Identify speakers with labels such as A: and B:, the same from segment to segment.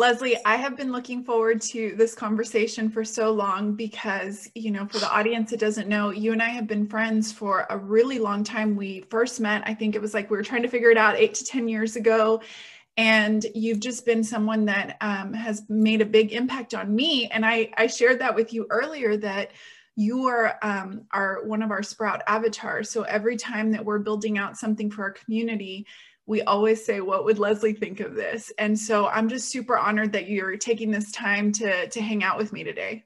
A: Leslie, I have been looking forward to this conversation for so long because, you know, for the audience that doesn't know, you and I have been friends for a really long time. We first met, I think it was like we were trying to figure it out eight to 10 years ago. And you've just been someone that um, has made a big impact on me. And I, I shared that with you earlier that you are um, are one of our Sprout avatars. So every time that we're building out something for our community, we always say, what would Leslie think of this? And so I'm just super honored that you're taking this time to, to hang out with me today.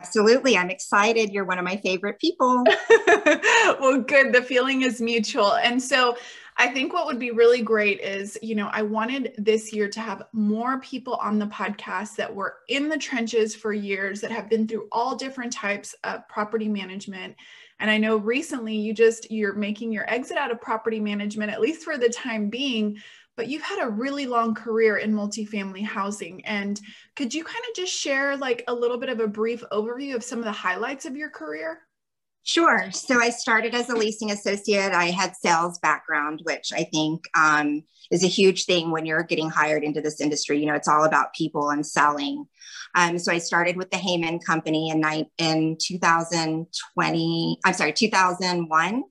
B: Absolutely. I'm excited. You're one of my favorite people.
A: well, good. The feeling is mutual. And so I think what would be really great is, you know, I wanted this year to have more people on the podcast that were in the trenches for years, that have been through all different types of property management, and I know recently you just you're making your exit out of property management at least for the time being, but you've had a really long career in multifamily housing. And could you kind of just share like a little bit of a brief overview of some of the highlights of your career?
B: Sure. So I started as a leasing associate. I had sales background, which I think um, is a huge thing when you're getting hired into this industry. You know, it's all about people and selling. Um, so I started with the Heyman Company in night in 2020. I'm sorry, 2001.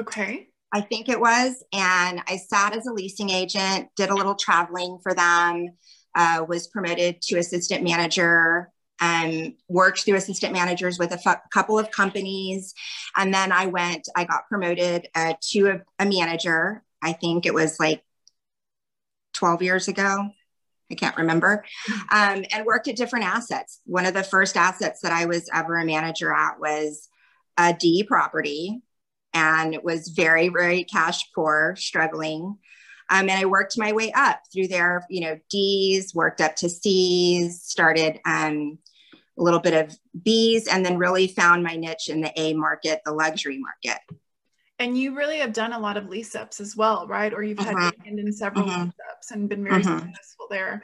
A: Okay.
B: I think it was, and I sat as a leasing agent, did a little traveling for them, uh, was promoted to assistant manager um, worked through assistant managers with a f- couple of companies. And then I went, I got promoted uh, to a, a manager. I think it was like 12 years ago. I can't remember, um, and worked at different assets. One of the first assets that I was ever a manager at was a D property and it was very, very cash poor, struggling. Um, and I worked my way up through there, you know, D's, worked up to C's, started um, a little bit of B's, and then really found my niche in the A market, the luxury market.
A: And you really have done a lot of lease ups as well, right? Or you've had uh-huh. in several uh-huh. lease ups and been very uh-huh. successful there.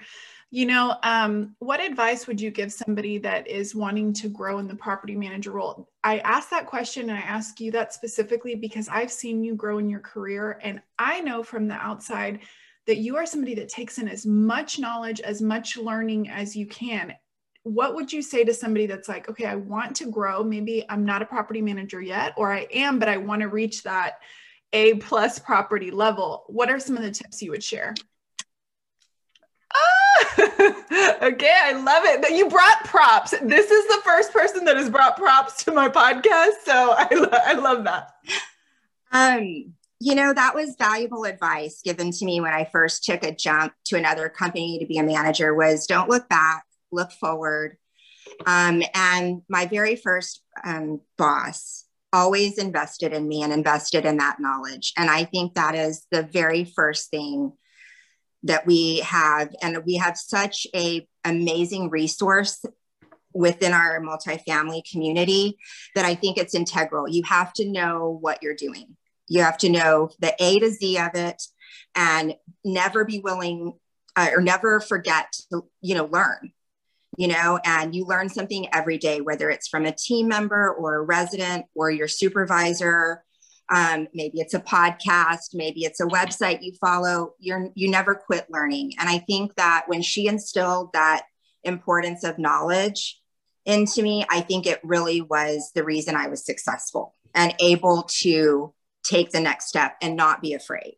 A: You know, um, what advice would you give somebody that is wanting to grow in the property manager role? I asked that question and I ask you that specifically because I've seen you grow in your career. And I know from the outside that you are somebody that takes in as much knowledge, as much learning as you can what would you say to somebody that's like, okay, I want to grow. Maybe I'm not a property manager yet, or I am, but I want to reach that A plus property level. What are some of the tips you would share? Ah, okay, I love it that you brought props. This is the first person that has brought props to my podcast, so I, lo- I love that.
B: Um, you know, that was valuable advice given to me when I first took a jump to another company to be a manager was don't look back look forward. Um, and my very first um, boss always invested in me and invested in that knowledge. And I think that is the very first thing that we have. And we have such a amazing resource within our multifamily community that I think it's integral. You have to know what you're doing. You have to know the A to Z of it and never be willing uh, or never forget to, you know, learn you know, and you learn something every day, whether it's from a team member or a resident or your supervisor. Um, maybe it's a podcast, maybe it's a website you follow. You're you never quit learning, and I think that when she instilled that importance of knowledge into me, I think it really was the reason I was successful and able to take the next step and not be afraid.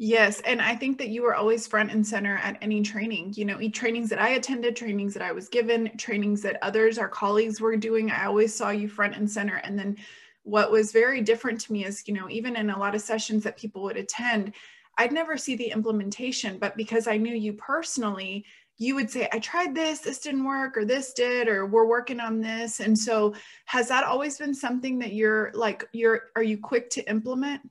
A: Yes. And I think that you were always front and center at any training, you know, trainings that I attended, trainings that I was given, trainings that others, our colleagues were doing. I always saw you front and center. And then what was very different to me is, you know, even in a lot of sessions that people would attend, I'd never see the implementation, but because I knew you personally, you would say, I tried this, this didn't work, or this did, or we're working on this. And so has that always been something that you're like, you're, are you quick to implement?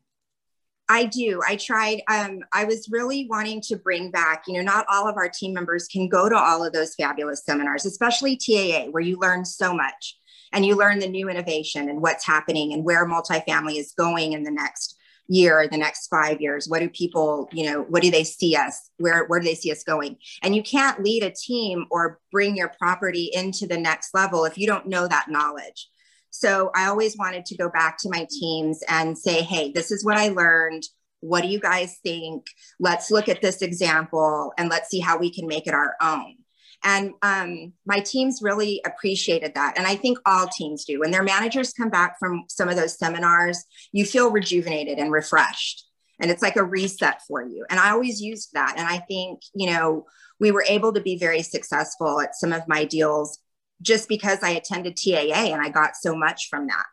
B: I do. I tried. Um, I was really wanting to bring back, you know, not all of our team members can go to all of those fabulous seminars, especially TAA, where you learn so much and you learn the new innovation and what's happening and where multifamily is going in the next year, the next five years. What do people, you know, what do they see us? Where, where do they see us going? And you can't lead a team or bring your property into the next level if you don't know that knowledge. So I always wanted to go back to my teams and say, hey, this is what I learned. what do you guys think let's look at this example and let's see how we can make it our own and um, my teams really appreciated that. And I think all teams do. When their managers come back from some of those seminars, you feel rejuvenated and refreshed. And it's like a reset for you. And I always used that. And I think, you know, we were able to be very successful at some of my deals just because I attended TAA and I got so much from that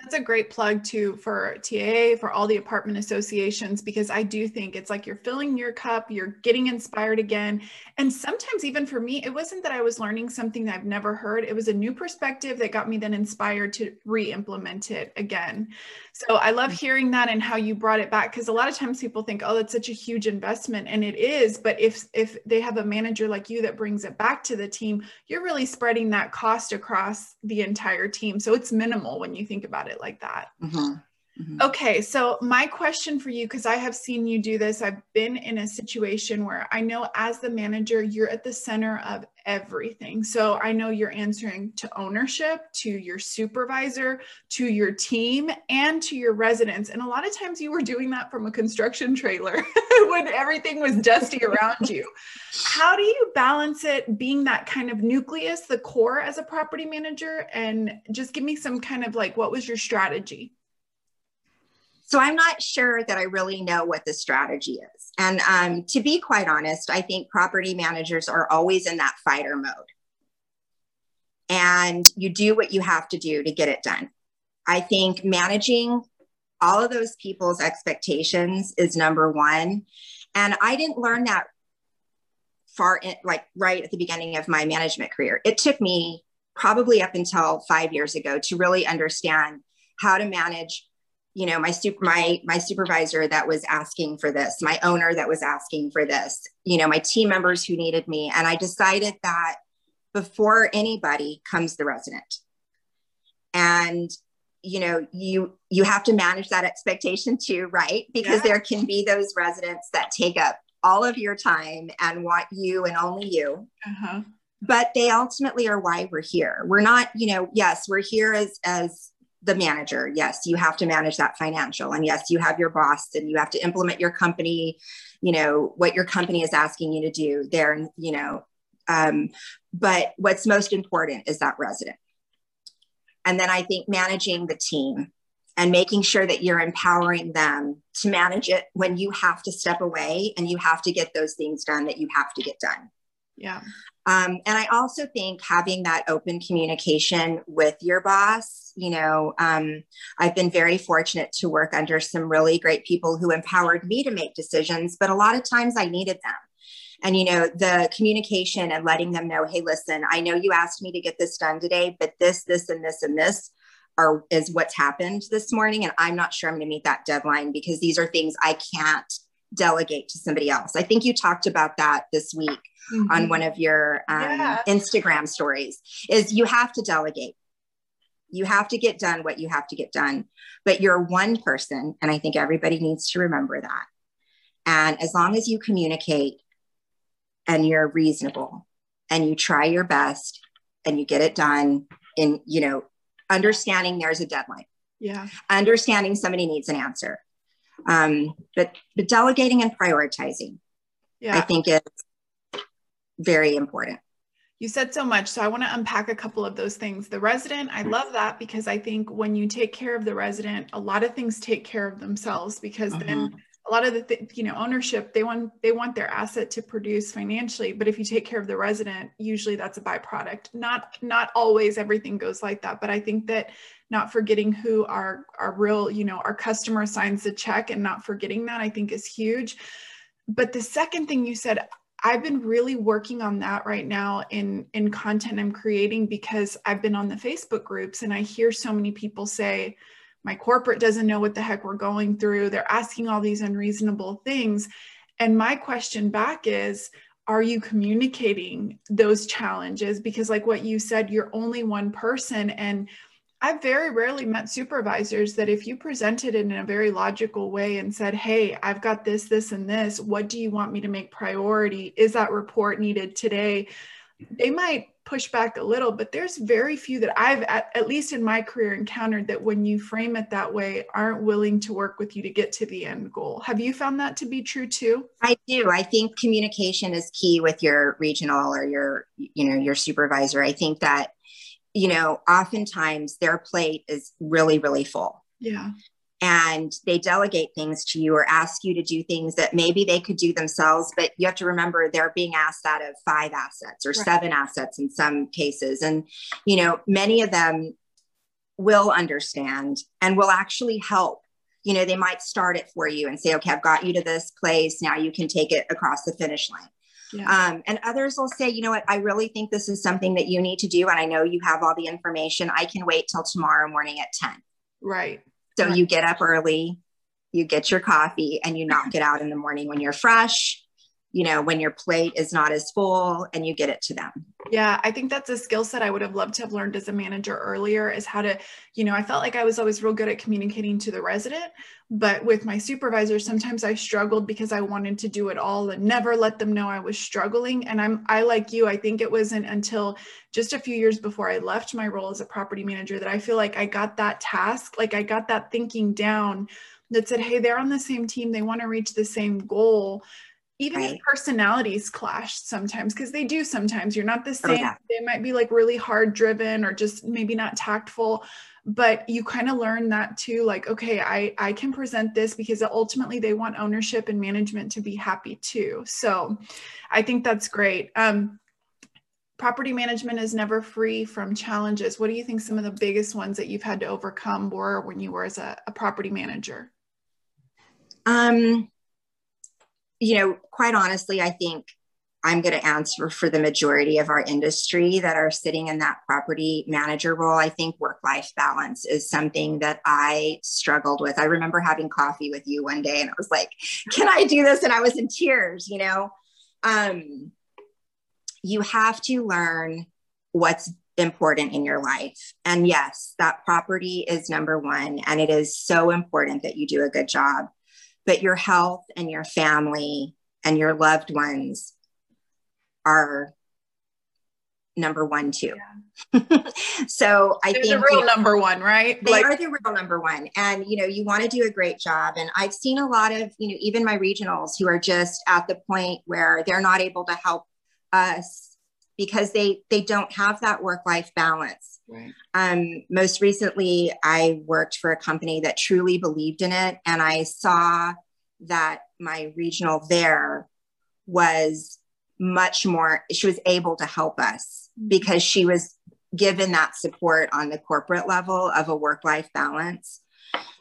A: that's a great plug too for TAA, for all the apartment associations, because I do think it's like you're filling your cup, you're getting inspired again. And sometimes, even for me, it wasn't that I was learning something that I've never heard, it was a new perspective that got me then inspired to re implement it again. So I love mm. hearing that and how you brought it back because a lot of times people think, oh, that's such a huge investment, and it is. But if if they have a manager like you that brings it back to the team, you're really spreading that cost across the entire team. So it's minimal when you think about it like that. Mm-hmm. Mm-hmm. Okay, so my question for you, because I have seen you do this, I've been in a situation where I know as the manager, you're at the center of everything. So I know you're answering to ownership, to your supervisor, to your team, and to your residents. And a lot of times you were doing that from a construction trailer when everything was dusty around you. How do you balance it being that kind of nucleus, the core as a property manager? And just give me some kind of like, what was your strategy?
B: So I'm not sure that I really know what the strategy is. And um, to be quite honest, I think property managers are always in that fighter mode. And you do what you have to do to get it done. I think managing all of those people's expectations is number one. And I didn't learn that far in, like right at the beginning of my management career. It took me probably up until five years ago to really understand how to manage you know my super my my supervisor that was asking for this my owner that was asking for this you know my team members who needed me. And i decided that before anybody comes the resident. And you know you you have to manage that expectation too right? Because yeah. there can be those residents that take up all of your time and want you and only you. Uh-huh. but they ultimately are why we're here. We're not you know yes we're here as as the manager. Yes, you have to manage that financial. And yes, you have your boss and you have to implement your company, you know, what your company is asking you to do there, you know. Um, but what's most important is that resident. And then I think managing the team and making sure that you're empowering them to manage it when you have to step away and you have to get those things done that you have to get done.
A: Yeah.
B: Um, and I also think having that open communication with your boss, you know, um, I've been very fortunate to work under some really great people who empowered me to make decisions, but a lot of times I needed them. And, you know, the communication and letting them know, hey, listen, I know you asked me to get this done today, but this, this, and this, and this are is what's happened this morning. And I'm not sure I'm going to meet that deadline because these are things I can't delegate to somebody else. I think you talked about that this week mm-hmm. on one of your um, yeah. Instagram stories is you have to delegate. You have to get done what you have to get done, but you're one person. And I think everybody needs to remember that. And as long as you communicate and you're reasonable and you try your best and you get it done in, you know, understanding there's a deadline.
A: Yeah.
B: Understanding somebody needs an answer. Um, but, but delegating and prioritizing, yeah. I think is very important.
A: You said so much. So I want to unpack a couple of those things. The resident, I love that because I think when you take care of the resident, a lot of things take care of themselves because mm-hmm. then a lot of the th- you know ownership they want they want their asset to produce financially but if you take care of the resident usually that's a byproduct not not always everything goes like that but i think that not forgetting who our our real you know our customer signs the check and not forgetting that i think is huge but the second thing you said I've been really working on that right now in in content I'm creating because I've been on the Facebook groups and I hear so many people say my corporate doesn't know what the heck we're going through. They're asking all these unreasonable things. And my question back is are you communicating those challenges because like what you said you're only one person and I've very rarely met supervisors that if you presented it in a very logical way and said, Hey, I've got this, this, and this, what do you want me to make priority? Is that report needed today? They might push back a little, but there's very few that I've, at, at, least in my career, encountered that when you frame it that way, aren't willing to work with you to get to the end goal. Have you found that to be true too?
B: I do. I think communication is key with your regional or your, you know, your supervisor. I think that, you know, oftentimes their plate is really, really full.
A: Yeah.
B: And they delegate things to you or ask you to do things that maybe they could do themselves but you have to remember they're being asked out of five assets or right. seven assets in some cases. And you know many of them will understand and will actually help. You know they might start it for you and say okay i've got you to this place. Now you can take it across the finish line yeah. Um, and others will say, you know what, I really think this is something that you need to do. And I know you have all the information. I can wait till tomorrow morning at 10.
A: Right.
B: So you get up early, you get your coffee, and you knock it out in the morning when you're fresh, you know, when your plate is not as full and you get it to them.
A: Yeah, I think that's a skill set I would have loved to have learned as a manager earlier is how to, you know, I felt like I was always real good at communicating to the resident, but with my supervisor, sometimes I struggled because I wanted to do it all and never let them know I was struggling. And I'm, I like you, I think it wasn't until just a few years before I left my role as a property manager that I feel like I got that task, like I got that thinking down that said, hey, they're on the same team, they want to reach the same goal even right. if personalities clash sometimes because they do sometimes. You're not the oh, same. oh, yeah. they might be like really hard driven or just maybe not tactful but you kind of learn that too like okay i i can present this because ultimately they want ownership and management to be happy too. So i think that's great. Um property management is never free from challenges. What do you think some of the biggest ones that you've had to overcome were when you were as a, a property manager?
B: Um you know, quite honestly, I think I'm going to answer for the majority of our industry that are sitting in that property manager role. I think work life balance is something that I struggled with. I remember having coffee with you one day and I was like, can I do this? And I was in tears, you know. Um, you have to learn what's important in your life. And yes, that property is number one. And it is so important that you do a good job but your health and your family and your loved ones are number one too. Yeah. so I
A: They're
B: think
A: the real you know, number one, right?
B: They like, are the real number one. And you know, you want to do a great job. And I've seen a lot of, you know, even my regionals who are just at the point where they're not able to help us because they they don't have that work-life balance. Right. Um, most recently, I worked for a company that truly believed in it, and I saw that my regional there was much more, she was able to help us because she was given that support on the corporate level of a work life balance.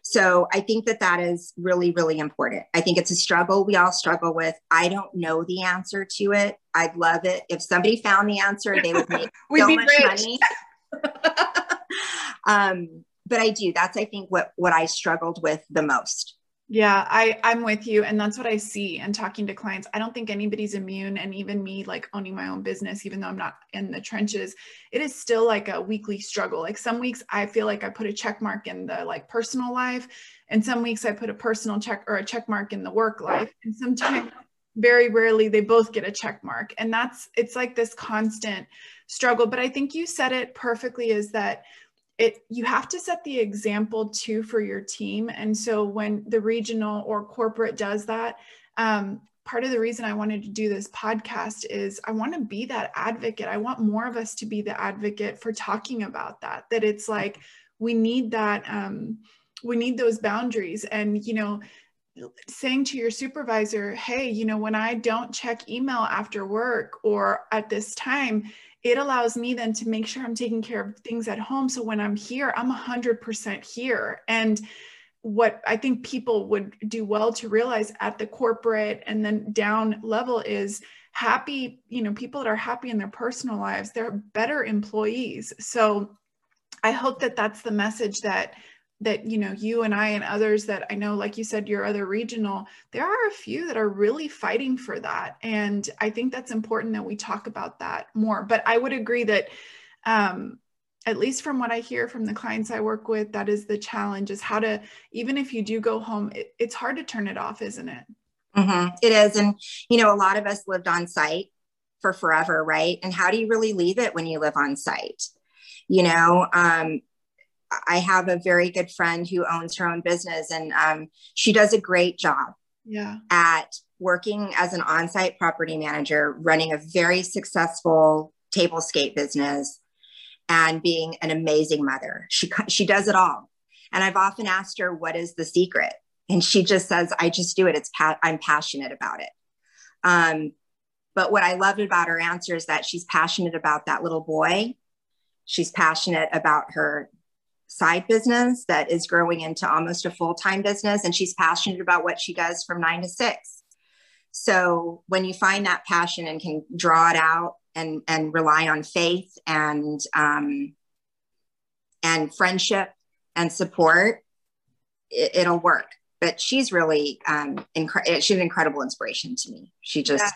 B: So I think that that is really, really important. I think it's a struggle we all struggle with. I don't know the answer to it. I'd love it if somebody found the answer. They would make so much rich. money. um, but I do. That's I think what what I struggled with the most.
A: Yeah, I I'm with you and that's what I see and talking to clients. I don't think anybody's immune and even me like owning my own business even though I'm not in the trenches, it is still like a weekly struggle. Like some weeks I feel like I put a check mark in the like personal life and some weeks I put a personal check or a check mark in the work life and sometimes very rarely they both get a check mark and that's it's like this constant struggle but i think you said it perfectly is that it you have to set the example too for your team. And so when the regional or corporate does that um, part of the reason i wanted to do this podcast is i want to be that advocate. I want more of us to be the advocate for talking about that that it's like we need that um, we need those boundaries. And you know saying to your supervisor, hey, you know, when I don't check email after work or at this time, it allows me then to make sure I'm taking care of things at home. So when I'm here, I'm 100% here. And what I think people would do well to realize at the corporate and then down level is happy, you know, people that are happy in their personal lives, they're better employees. So I hope that that's the message that that you know you and I and others that I know like you said your other regional there are a few that are really fighting for that and I think that's important that we talk about that more but I would agree that um, at least from what I hear from the clients I work with that is the challenge is how to even if you do go home it, it's hard to turn it off isn't it
B: mm-hmm. it is and you know a lot of us lived on site for forever, right? And how do you really leave it when you live on site? You know, um, I have a very good friend who owns her own business and um, she does a great job
A: yeah.
B: at working as an on site property manager, running a very successful tablescape business and being an amazing mother. She, she does it all. And I've often asked her, what is the secret? And she just says, I just do it. It's pa- I'm passionate about it. Um, but what I loved about her answer is that she's passionate about that little boy. She's passionate about her side business that is growing into almost a full time business. And she's passionate about what she does from nine to six. So when you find that passion and can draw it out and, and rely on faith and, um, and friendship and support, it, will work. But she's really, um, incre- she's an incredible inspiration to me. She just, yeah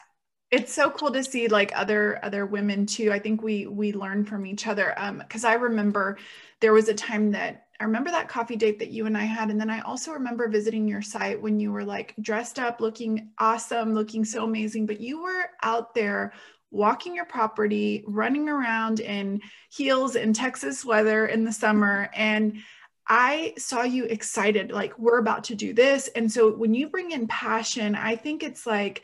A: it's so cool to see like other other women too i think we we learn from each other um because i remember there was a time that I remember that coffee date that you and I had. And then I also remember visiting your site when you were like dressed up, looking awesome, looking so amazing, but you were out there walking your property, running around in heels in Texas weather in the summer. And I saw you excited, like, we're about to do this. And so when you bring in passion, I think it's like,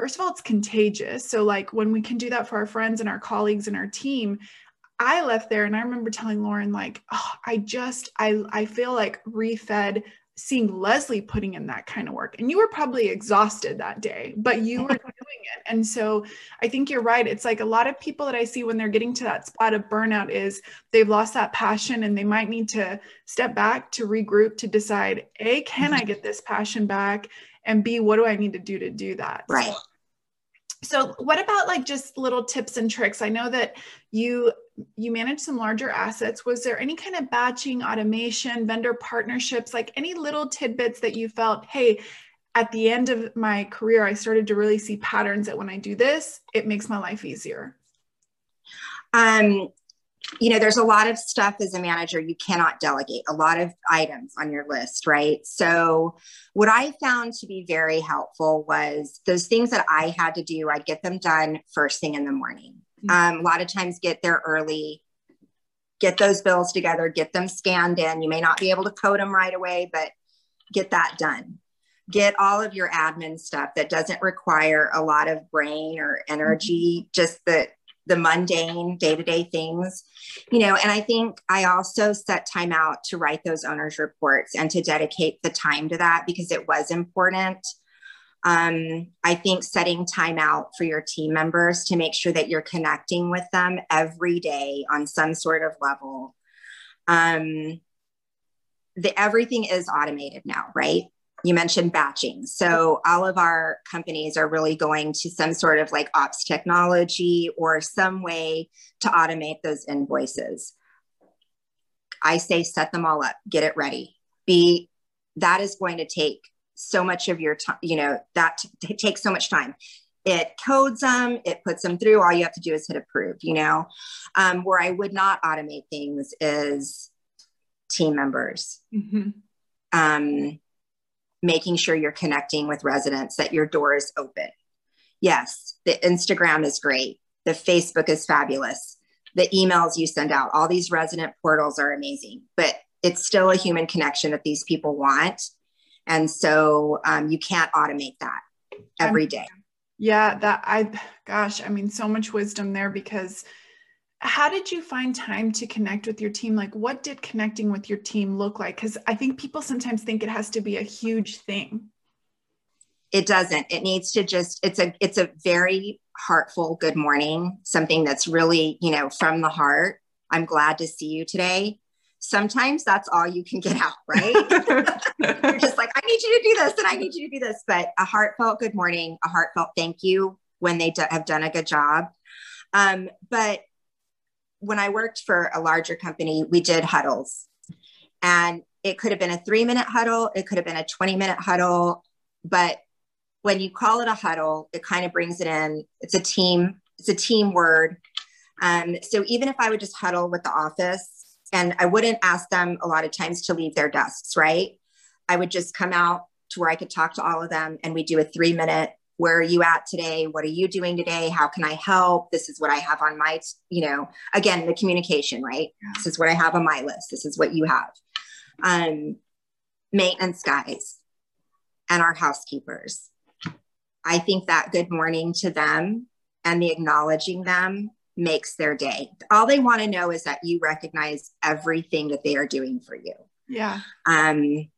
A: first of all, it's contagious. So, like, when we can do that for our friends and our colleagues and our team, I left there and I remember telling Lauren, like, oh, I just, I, I feel like refed seeing Leslie putting in that kind of work. And you were probably exhausted that day, but you were doing it. And so I think you're right. It's like a lot of people that I see when they're getting to that spot of burnout is they've lost that passion and they might need to step back to regroup to decide, A, can I mm-hmm. get this passion back? And B, what do I need to do to do that?
B: Right.
A: So, so what about like just little tips and tricks? I know that you you manage some larger assets. Was there any kind of batching, automation, vendor partnerships, like any little tidbits that you felt, hey, at the end of my career, I started to really see patterns that when I do this, it makes my life easier?
B: Um, you know, there's a lot of stuff as a manager you cannot delegate, a lot of items on your list, right? So, what I found to be very helpful was those things that I had to do, I'd get them done first thing in the morning. Mm-hmm. Um, a lot of times get there early, get those bills together, get them scanned in. You may not be able to code them right away, but get that done. Get all of your admin stuff that doesn't require a lot of brain or energy, mm-hmm. just the the mundane day-to-day things you know and i think i also set time out to write those owners reports and to dedicate the time to that because it was important um, I think setting time out for your team members to make sure that you're connecting with them every day on some sort of level. Um, the everything is automated now, right? You mentioned batching. So all of our companies are really going to some sort of like ops technology or some way to automate those invoices. I say set them all up, get it ready. Be that is going to take so much of your time, you know, that t- takes so much time. It codes them, it puts them through. All you have to do is hit approve, you know. Um, where I would not automate things is team members. Mm-hmm. Um, making sure you're connecting with residents, that your door is open. Yes, the Instagram is great. The Facebook is fabulous. The emails you send out, all these resident portals are amazing, but it's still a human connection that these people want. And so um, you can't automate that every day.
A: Yeah, that I, gosh, I mean, so much wisdom there because how did you find time to connect with your team? Like, what did connecting with your team look like? Because I think people sometimes think it has to be a huge thing.
B: It doesn't. It needs to just, it's a, it's a very heartful good morning, something that's really, you know, from the heart. I'm glad to see you today sometimes that's all you can get out, right? You're just like, I need you to do this and I need you to do this. But a heartfelt good morning, a heartfelt thank you when they do- have done a good job. Um, but when I worked for a larger company, we did huddles. And it could have been a three minute huddle, it could have been a 20 minute huddle. But when you call it a huddle, it kind of brings it in. It's a team, it's a team word. Um, so even if I would just huddle with the office, and I wouldn't ask them a lot of times to leave their desks, right? I would just come out to where I could talk to all of them and we do a three minute where are you at today? What are you doing today? How can i help? This is what i have on my you know again the communication right? This is what i have on my list. This is what you have. Um maintenance guys and our housekeepers. I think that good morning to them and the acknowledging them makes their day. All they want to know is that you recognize everything that they are doing for you.
A: Yeah.
B: Um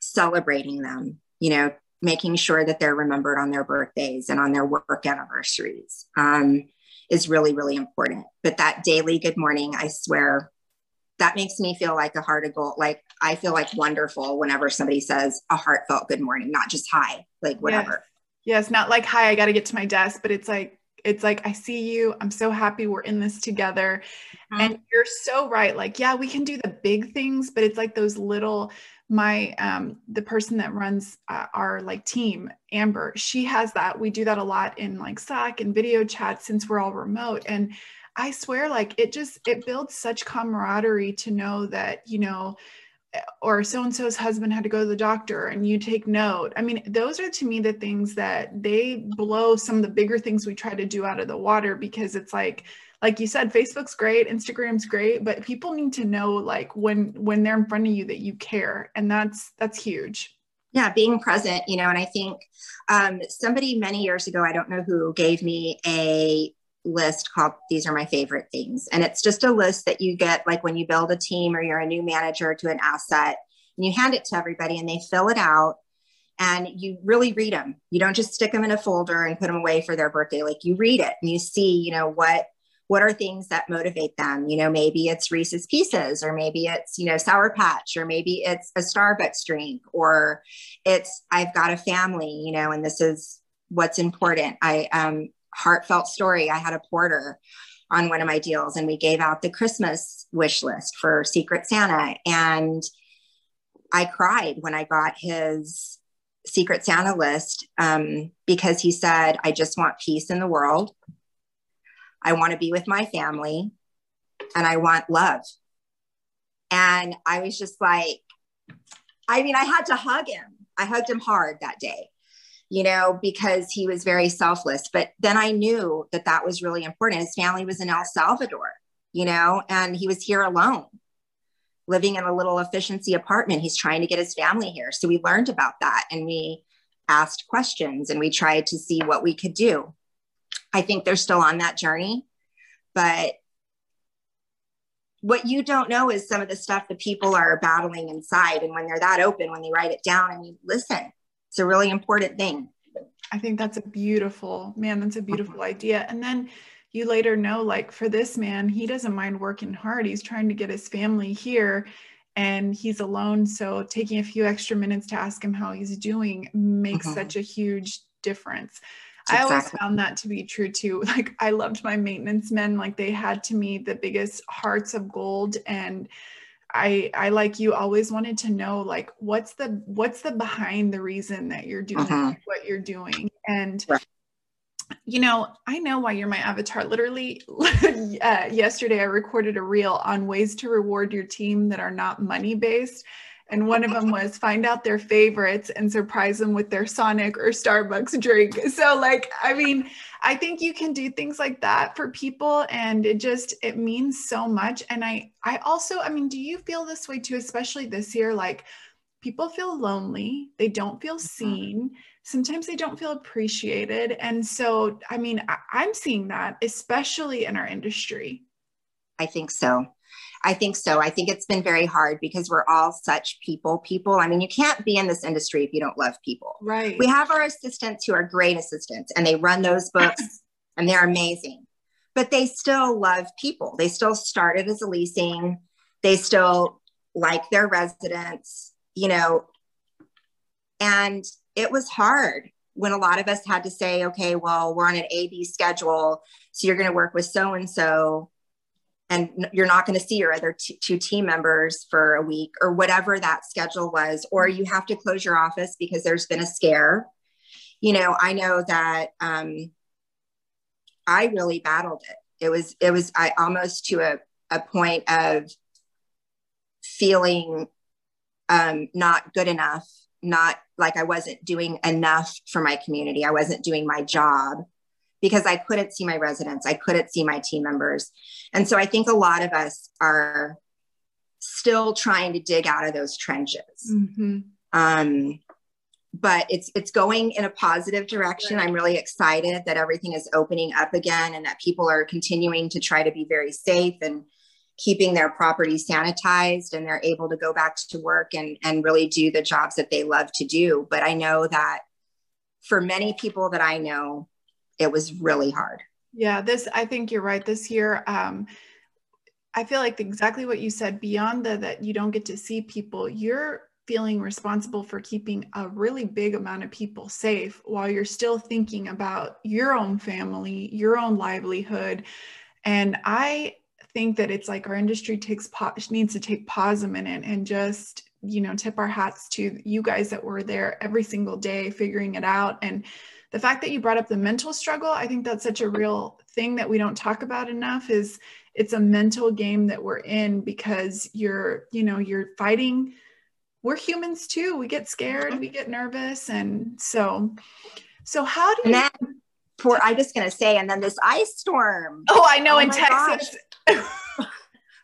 B: celebrating them you know making sure that they're remembered on their birthdays and on their work anniversaries um, is really, really important. But that daily good morning, I swear, that makes me feel like a heart of gold. Like I feel like wonderful whenever somebody says a heartfelt good morning, not just hi, like whatever.
A: Yes, yes not like hi, I got to get to my desk, but it's like it's like I see you. I'm so happy we're in this together. Mm-hmm. And you're so right. Like, yeah, we can do the big things, but it's like those little my um the person that runs uh, our like team amber she has that we do that a lot in like slack and video chat since we're all remote and i swear like it just it builds such camaraderie to know that you know eh, or so and so's husband had to go to the doctor and you take note. I mean, those are to me the things that they blow some of the bigger things we try to do out of the water because it's like like you said facebook's great instagram's great but people need to know like when when they're in front of you that you care and that's that's huge.
B: Yeah being present you know and i think um, somebody many years ago i don't know who gave me a list called these are my favorite things. And it's just a list that you get like when you build a team or you're a new manager to an asset and you hand it to everybody and they fill it out and you really read them you don't just stick them in a folder and put them away for their birthday. Like you read it and you see you know what what are things that motivate them? You know maybe it's reese's pieces or maybe it's you know sour patch or maybe it's a starbucks drink or it's i've got a family you know and this is what's important. I um heartfelt story i had a porter on one of my deals and we gave out the christmas wish list for secret santa and i cried when i got his secret santa list um, because he said i just want peace in the world I want to be with my family and I want love. And I was just like, I mean, I had to hug him. I hugged him hard that day, you know, because he was very selfless. But then I knew that that was really important. His family was in El Salvador, you know, and he was here alone, living in a little efficiency apartment. He's trying to get his family here. So we learned about that and we asked questions and we tried to see what we could do. I think they're still on that journey. But what you don't know is some of the stuff the people are battling inside. And when they're that open, when they write it down and you listen, it's a really important thing.
A: I think that's a beautiful, man, that's a beautiful idea. And then you later know, like for this man, he doesn't mind working hard. He's trying to get his family here and he's alone. So taking a few extra minutes to ask him how he's doing makes mm-hmm. such a huge difference. I always found that to be true too. Like I loved my maintenance men. Like they had to me the biggest hearts of gold. And I I like you always wanted to know like what's the what's the behind the reason that you're doing uh-huh. what you're doing. And right. you know, I know why you're my avatar. Literally uh, yesterday I recorded a reel on ways to reward your team that are not money based and one of them was find out their favorites and surprise them with their Sonic or Starbucks drink. So like, I mean, I think you can do things like that for people and it just it means so much and I I also, I mean, do you feel this way too especially this year like people feel lonely, they don't feel mm-hmm. seen, sometimes they don't feel appreciated and so I mean, I, I'm seeing that especially in our industry.
B: I think so. I think so. I think it's been very hard because we're all such people people. I mean, you can't be in this industry if you don't love people.
A: Right.
B: We have our assistants who are great assistants and they run those books and they're amazing. But they still love people. They still started as a leasing. They still like their residents, you know. And it was hard when a lot of us had to say, okay, well, we're on an A B schedule. So you're going to work with so and so and you're not going to see your other t- two team members for a week or whatever that schedule was or you have to close your office because there's been a scare. You know i know that um, i really battled it. It was it was i almost to a, a point of feeling um, not good enough not like I wasn't doing enough for my community. I wasn't doing my job because I couldn't see my residents, I couldn't see my team members. And so I think a lot of us are still trying to dig out of those trenches. Mm-hmm. Um, but it's it's going in a positive direction. I'm really excited that everything is opening up again and that people are continuing to try to be very safe and keeping their property sanitized and they're able to go back to work and, and really do the jobs that they love to do. But I know that for many people that I know, it was really hard.
A: Yeah, this, I think you're right. This year, um, I feel like exactly what you said beyond the that you don't get to see people, you're feeling responsible for keeping a really big amount of people safe while you're still thinking about your own family, your own livelihood. And I think that it's like our industry takes pause, needs to take pause a minute and just you know tip our hats to you guys that were there every single day figuring it out. And the fact that you brought up the mental struggle i think that's such a real thing that we don't talk about enough is it's a mental game that we're in because you're you know you're fighting. We're humans too. We get scared we get nervous. And so so how do
B: you for i'm just gonna say and then this ice storm.
A: Oh i know oh in texas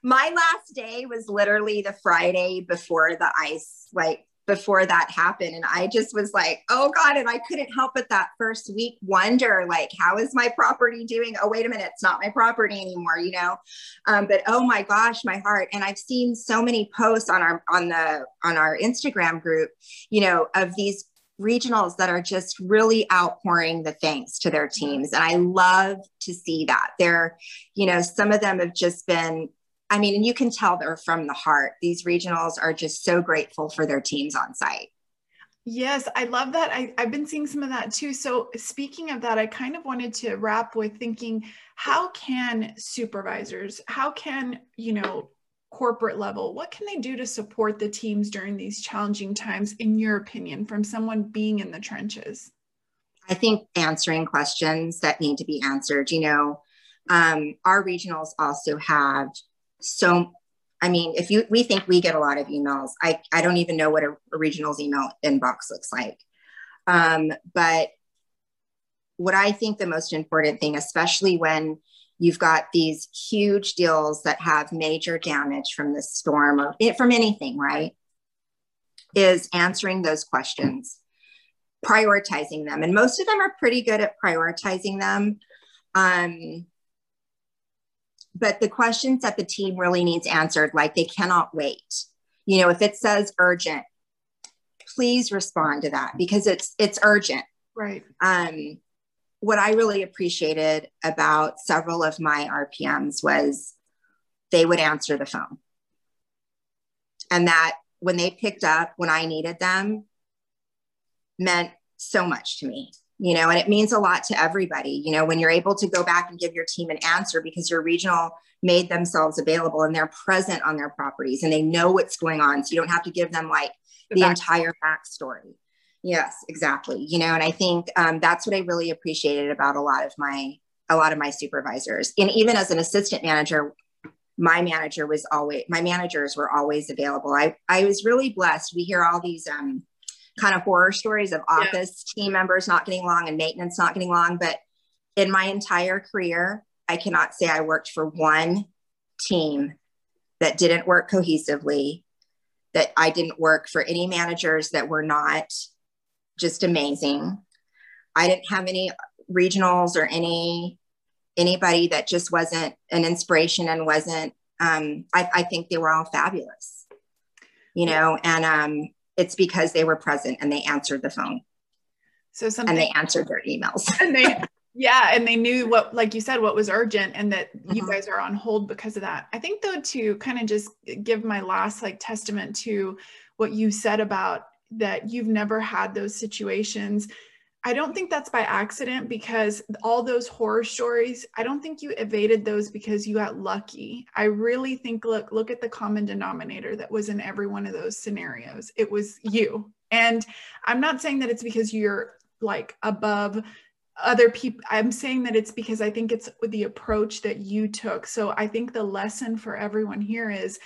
B: my last day was literally the Friday before the ice, like before that happened. And I just was like, oh God. And I couldn't help but that first week wonder, like, how is my property doing? Oh, wait a minute, it's not my property anymore, you know? Um, but oh my gosh, my heart. And I've seen so many posts on our on the on our Instagram group, you know, of these regionals that are just really outpouring the thanks to their teams. And I love to see that. They're, you know, some of them have just been, I mean, and you can tell they're from the heart. These regionals are just so grateful for their teams on site.
A: Yes, I love that. I, have been seeing some of that too. So, speaking of that, I kind of wanted to wrap with thinking how can supervisors, how can, you know, corporate level, what can they do to support the teams during these challenging times, in your opinion, from someone being in the trenches?
B: I think answering questions that need to be answered. You know, um, our regionals also have so. I mean, if you we think we get a lot of emails, I I don't even know what a, a regional's email inbox looks like. Um, but what I think the most important thing, especially when You've got these huge deals that have major damage from this storm or from anything, right? Is answering those questions, prioritizing them. And most of them are pretty good at prioritizing them. Um, but the questions that the team really needs answered, like they cannot wait. You know, if it says urgent, please respond to that because it's it's urgent.
A: Right.
B: Um, what I really appreciated about several of my RPMs was they would answer the phone. And that when they picked up when I needed them meant so much to me, you know, and it means a lot to everybody, you know, when you're able to go back and give your team an answer because your regional made themselves available and they're present on their properties and they know what's going on. So you don't have to give them like the, the entire backstory. Yes, exactly. You know, and I think um, that's what I really appreciated about a lot of my a lot of my supervisors. And even as an assistant manager, my manager was always my managers were always available. I I was really blessed. We hear all these um, kind of horror stories of office yeah. team members not getting along and maintenance not getting along, but in my entire career, I cannot say I worked for one team that didn't work cohesively, that I didn't work for any managers that were not just amazing. I didn't have any regionals or any anybody that just wasn't an inspiration and wasn't um, I, I, think they were all fabulous you know and um, it's because they were present and they answered the phone
A: so something
B: and they answered their emails
A: and they yeah and they knew what like you said what was urgent and that mm-hmm. you guys are on hold because of that i think though to kind of just give my last like testament to what you said about that you've never had those situations. I don't think that's by accident because all those horror stories, I don't think you evaded those because you got lucky. I really think look look at the common denominator that was in every one of those scenarios. It was you. And I'm not saying that it's because you're like above other people i'm saying that it's because i think it's the approach that you took so i think the lesson for everyone here is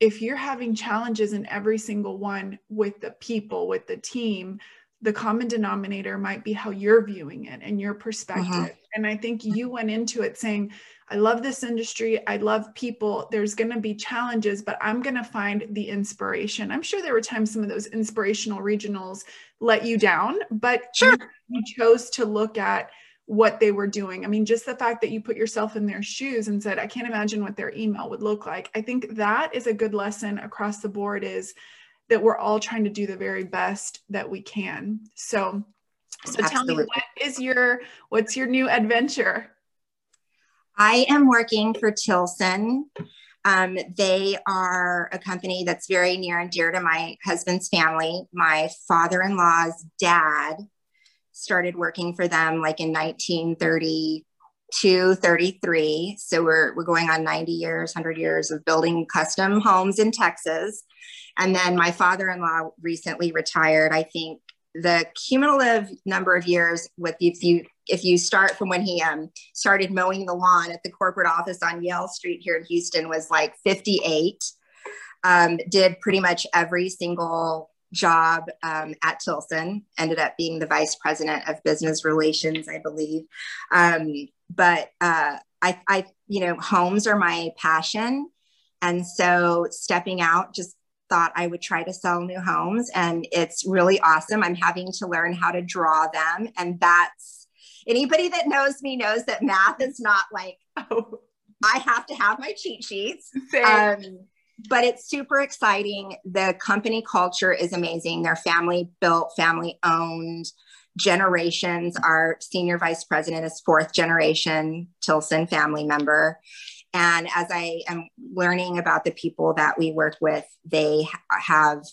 A: if you're having challenges in every single one with the people, with the team, the common denominator might be how you're viewing it and your perspective. Uh-huh. And I think you went into it saying, I love this industry. I love people. There's going to be challenges, but I'm going to find the inspiration. I'm sure there were times some of those inspirational regionals let you down, but
B: sure.
A: you chose to look at what they were doing. I mean, just the fact that you put yourself in their shoes and said, I can't imagine what their email would look like. I think that is a good lesson across the board is that we're all trying to do the very best that we can. So, so tell me what is your what's your new adventure?
B: I am working for Tilson. Um, they are a company that's very near and dear to my husband's family. My father in law's dad started working for them like in 1932, 33. So we're, we're going on 90 years, 100 years of building custom homes in Texas. And then my father in law recently retired. I think the cumulative number of years with if you if you start from when he um, started mowing the lawn at the corporate office on Yale Street here in Houston was like 58. Um, did pretty much every single job um, at Tilson. Ended up being the vice president of business relations, I believe. Um, but uh, I, I, you know, homes are my passion, and so stepping out just thought I would try to sell new homes. And it's really awesome. I'm having to learn how to draw them. And that's anybody that knows me knows that math is not like, oh, I have to have my cheat sheets. Um, but it's super exciting. The company culture is amazing. They're family built, family owned generations. Our senior vice president is fourth generation Tilson family member. And as I am learning about the people that we work with, they have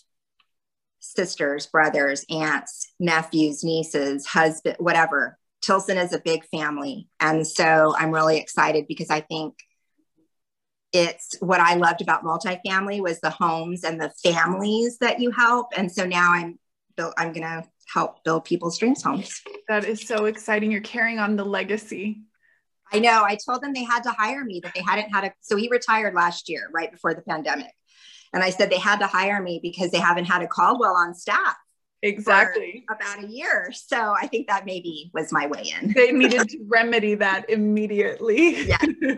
B: sisters, brothers, aunts, nephews, nieces, husband, whatever. Tilson is a big family. And so I'm really excited because I think it's what I loved about multifamily was the homes and the families that you help. And so now I'm I'm going to help build people's dreams homes.
A: That is so exciting. You're carrying on the legacy.
B: I know. I told them they had to hire me, that they hadn't had a. So he retired last year, right before the pandemic. And I said they had to hire me because they haven't had a Caldwell on staff.
A: Exactly.
B: about a year. So I think that maybe was my way in.
A: They needed to remedy that immediately.
B: Yeah.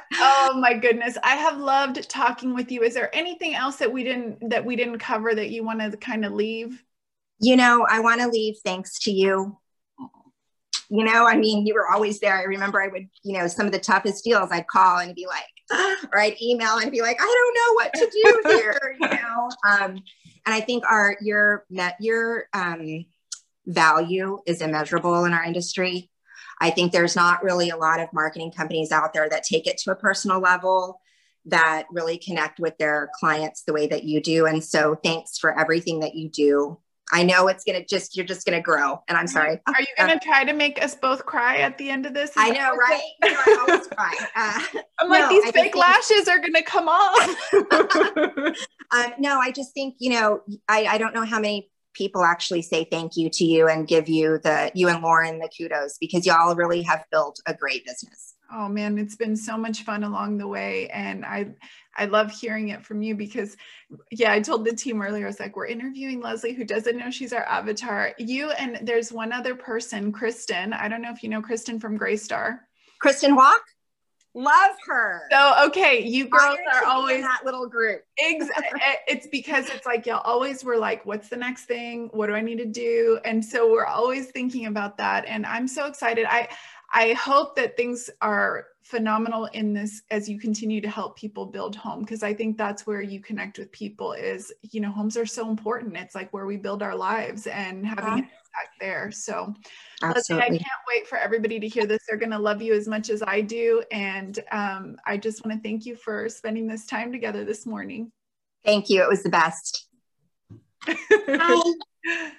A: oh my goodness. I have loved talking with you. Is there anything else that we didn't that we didn't cover that you want to kind of leave?
B: You know, I want to leave thanks to you you know, I mean, you were always there. I remember I would, you know, some of the toughest deals I'd call and be like, or I'd email and be like, I don't know what to do here, you know. Um, and I think our your net your um, value is immeasurable in our industry. I think there's not really a lot of marketing companies out there that take it to a personal level that really connect with their clients the way that you do. And so thanks for everything that you do I know it's gonna just you're just gonna grow. And I'm sorry.
A: Are you gonna uh, try to make us both cry at the end of this? Is
B: I know, right? You know, I always cry. Uh,
A: I'm like, no, these I fake lashes are gonna come off.
B: um, no, I just think, you know, I, I don't know how many people actually say thank you to you and give you the you and Lauren the kudos because y'all really have built a great business.
A: Oh man, it's been so much fun along the way. And I I love hearing it from you because yeah, I told the team earlier, I was like, we're interviewing Leslie who doesn't know she's our avatar. You and there's one other person, Kristen. I don't know if you know Kristen from Greystar.
B: Kristen Walk? Love her.
A: So okay, you girls are always
B: that little group.
A: exactly. Eh, it's because it's like y'all always were like, what's the next thing? What do I need to do? And so we're always thinking about that. And I'm so excited. I I hope that things are phenomenal in this as you continue to help people build home because I think that's where you connect with people is you know homes are so important. It's like where we build our lives and having yeah. an impact there. So Absolutely. I can't wait for everybody to hear this. They're going to love you as much as I do. And um, I just want to thank you for spending this time together this morning.
B: Thank you. It was the best